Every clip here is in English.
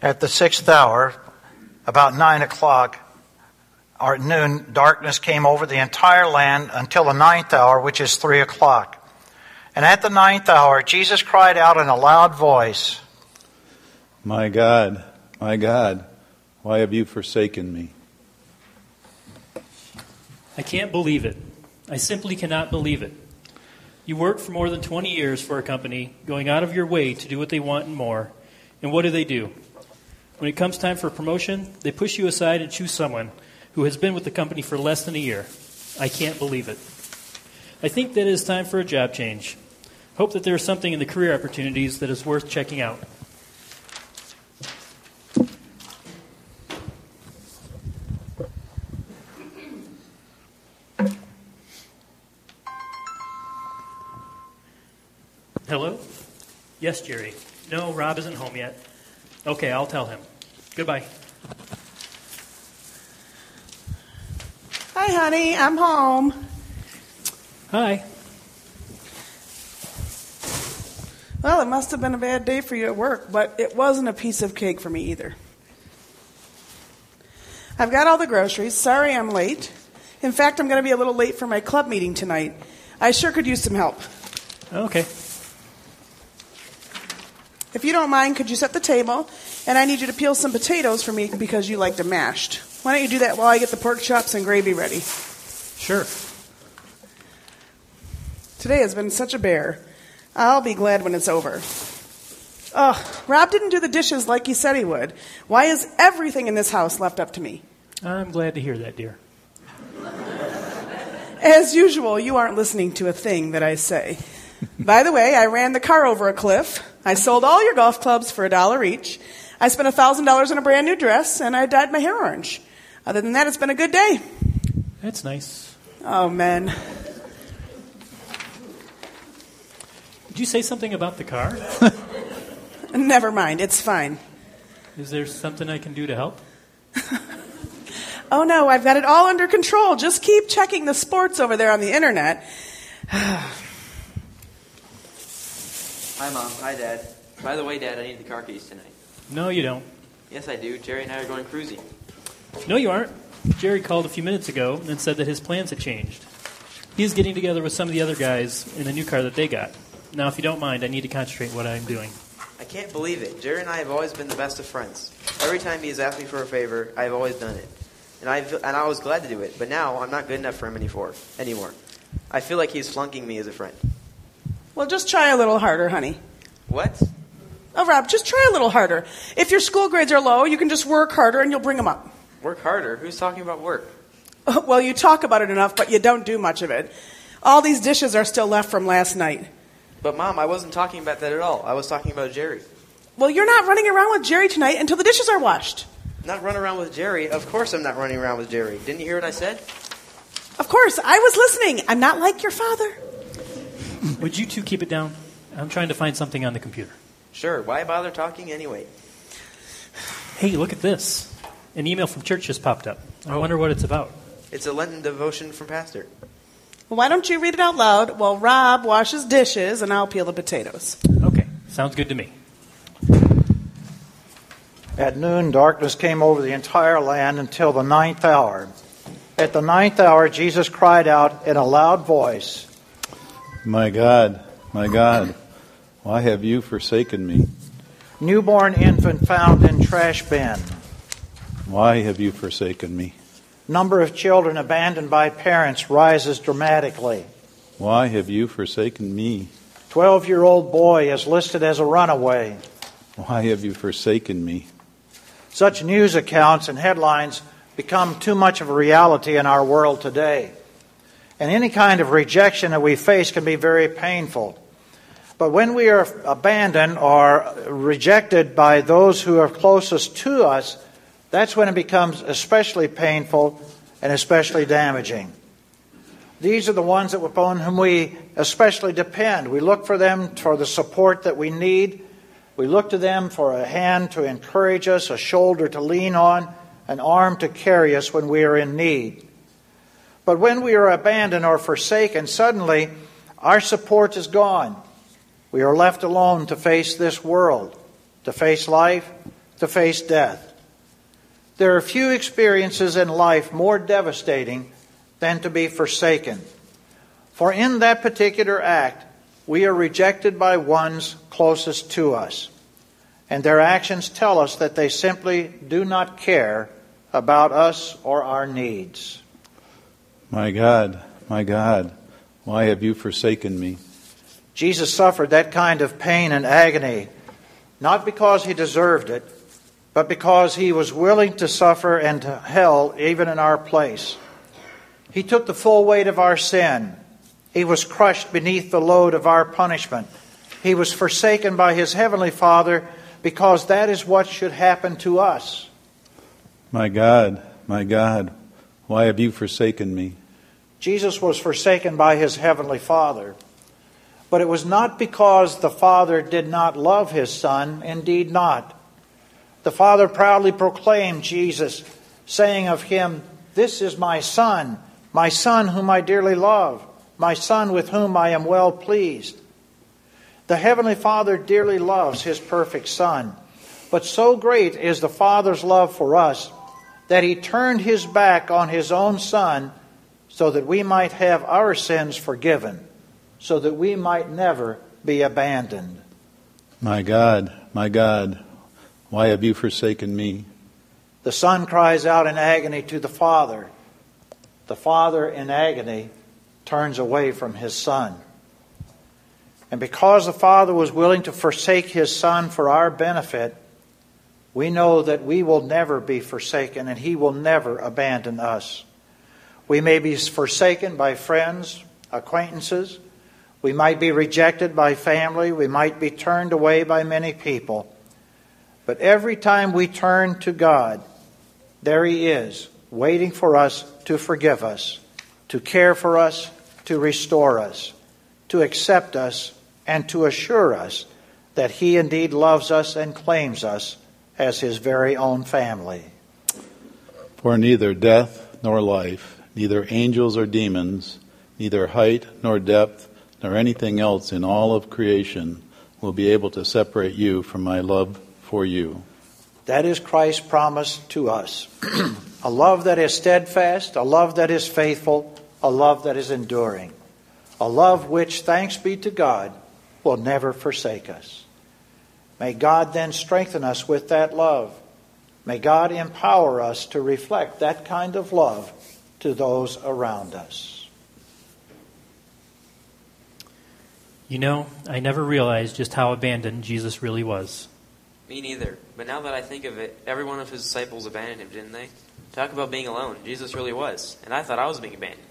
At the sixth hour, about nine o'clock, or at noon, darkness came over the entire land until the ninth hour, which is three o'clock. And at the ninth hour, Jesus cried out in a loud voice, My God, my God, why have you forsaken me? I can't believe it. I simply cannot believe it. You work for more than 20 years for a company, going out of your way to do what they want and more. And what do they do? When it comes time for promotion, they push you aside and choose someone who has been with the company for less than a year. I can't believe it. I think that it is time for a job change. Hope that there is something in the career opportunities that is worth checking out. Hello? Yes, Jerry. No, Rob isn't home yet. Okay, I'll tell him. Goodbye. Hi, honey. I'm home. Hi. Well, it must have been a bad day for you at work, but it wasn't a piece of cake for me either. I've got all the groceries. Sorry I'm late. In fact, I'm going to be a little late for my club meeting tonight. I sure could use some help. Okay. If you don't mind, could you set the table? And I need you to peel some potatoes for me because you like them mashed. Why don't you do that while I get the pork chops and gravy ready? Sure. Today has been such a bear. I'll be glad when it's over. Ugh, Rob didn't do the dishes like he said he would. Why is everything in this house left up to me? I'm glad to hear that, dear. As usual, you aren't listening to a thing that I say. By the way, I ran the car over a cliff. I sold all your golf clubs for a dollar each. I spent $1,000 on a brand new dress, and I dyed my hair orange. Other than that, it's been a good day. That's nice. Oh, man. Did you say something about the car? Never mind, it's fine. Is there something I can do to help? Oh no, I've got it all under control. Just keep checking the sports over there on the internet. Hi, Mom. Hi, Dad. By the way, Dad, I need the car keys tonight. No, you don't. Yes, I do. Jerry and I are going cruising. No, you aren't. Jerry called a few minutes ago and said that his plans had changed. He is getting together with some of the other guys in a new car that they got. Now, if you don't mind, I need to concentrate what I'm doing. I can't believe it. Jerry and I have always been the best of friends. Every time he has asked me for a favor, I've always done it. And, I've, and I was glad to do it. But now, I'm not good enough for him anymore. anymore. I feel like he's flunking me as a friend. Well, just try a little harder, honey. What? Oh, Rob, just try a little harder. If your school grades are low, you can just work harder and you'll bring them up. Work harder? Who's talking about work? Well, you talk about it enough, but you don't do much of it. All these dishes are still left from last night. But, Mom, I wasn't talking about that at all. I was talking about Jerry. Well, you're not running around with Jerry tonight until the dishes are washed. Not run around with Jerry? Of course I'm not running around with Jerry. Didn't you hear what I said? Of course, I was listening. I'm not like your father. Would you two keep it down? I'm trying to find something on the computer. Sure. Why bother talking anyway? Hey, look at this. An email from church just popped up. I oh. wonder what it's about. It's a Lenten devotion from Pastor. Well, why don't you read it out loud while Rob washes dishes and I'll peel the potatoes? Okay, sounds good to me. At noon, darkness came over the entire land until the ninth hour. At the ninth hour, Jesus cried out in a loud voice, My God, my God, why have you forsaken me? Newborn infant found in trash bin. Why have you forsaken me? Number of children abandoned by parents rises dramatically. Why have you forsaken me? 12 year old boy is listed as a runaway. Why have you forsaken me? Such news accounts and headlines become too much of a reality in our world today. And any kind of rejection that we face can be very painful. But when we are abandoned or rejected by those who are closest to us, that's when it becomes especially painful and especially damaging. These are the ones that, upon whom we especially depend. We look for them for the support that we need. We look to them for a hand to encourage us, a shoulder to lean on, an arm to carry us when we are in need. But when we are abandoned or forsaken, suddenly our support is gone. We are left alone to face this world, to face life, to face death. There are few experiences in life more devastating than to be forsaken. For in that particular act, we are rejected by ones closest to us. And their actions tell us that they simply do not care about us or our needs. My God, my God, why have you forsaken me? Jesus suffered that kind of pain and agony, not because he deserved it, but because he was willing to suffer and to hell even in our place. He took the full weight of our sin. He was crushed beneath the load of our punishment. He was forsaken by his heavenly Father because that is what should happen to us. My God, my God, why have you forsaken me? Jesus was forsaken by his heavenly Father. But it was not because the Father did not love his Son, indeed not. The Father proudly proclaimed Jesus, saying of him, This is my Son, my Son whom I dearly love, my Son with whom I am well pleased. The Heavenly Father dearly loves His perfect Son, but so great is the Father's love for us that He turned His back on His own Son so that we might have our sins forgiven, so that we might never be abandoned. My God, my God, why have you forsaken me? The Son cries out in agony to the Father. The Father, in agony, turns away from His Son. And because the Father was willing to forsake His Son for our benefit, we know that we will never be forsaken and He will never abandon us. We may be forsaken by friends, acquaintances. We might be rejected by family. We might be turned away by many people. But every time we turn to God, there He is, waiting for us to forgive us, to care for us, to restore us, to accept us and to assure us that He indeed loves us and claims us as His very own family. For neither death nor life, neither angels or demons, neither height nor depth, nor anything else in all of creation will be able to separate you from my love for you. That is Christ's promise to us a love that is steadfast, a love that is faithful, a love that is enduring, a love which, thanks be to God, will never forsake us. May God then strengthen us with that love. May God empower us to reflect that kind of love to those around us. You know, I never realized just how abandoned Jesus really was. Me neither. But now that I think of it, every one of his disciples abandoned him, didn't they? Talk about being alone. Jesus really was. And I thought I was being abandoned.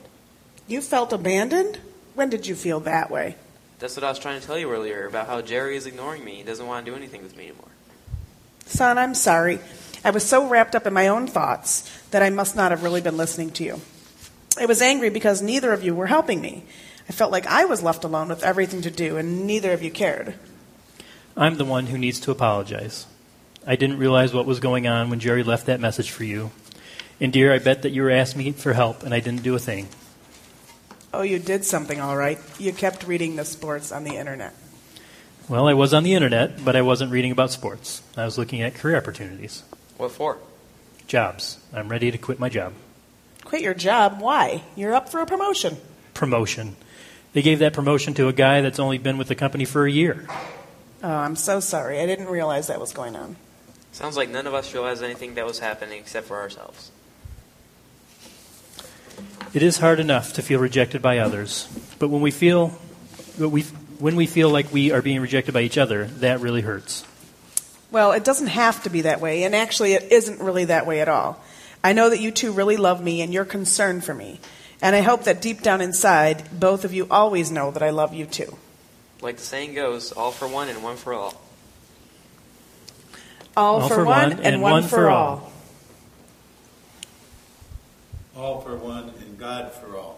You felt abandoned? When did you feel that way? That's what I was trying to tell you earlier about how Jerry is ignoring me. He doesn't want to do anything with me anymore. Son, I'm sorry. I was so wrapped up in my own thoughts that I must not have really been listening to you. I was angry because neither of you were helping me. I felt like I was left alone with everything to do, and neither of you cared. I'm the one who needs to apologize. I didn't realize what was going on when Jerry left that message for you. And dear, I bet that you were asking me for help, and I didn't do a thing. Oh, you did something all right. You kept reading the sports on the internet. Well, I was on the internet, but I wasn't reading about sports. I was looking at career opportunities, What for? jobs. I'm ready to quit my job. Quit your job? Why? You're up for a promotion. Promotion. They gave that promotion to a guy that's only been with the company for a year. Oh, I'm so sorry. I didn't realize that was going on. Sounds like none of us realized anything that was happening except for ourselves. It is hard enough to feel rejected by others, but when we feel when we feel like we are being rejected by each other, that really hurts. Well, it doesn't have to be that way, and actually, it isn't really that way at all. I know that you two really love me and you're concerned for me. And I hope that deep down inside, both of you always know that I love you too. Like the saying goes, all for one and one for all. All, for, one, and, one, for all. All for one and God for all.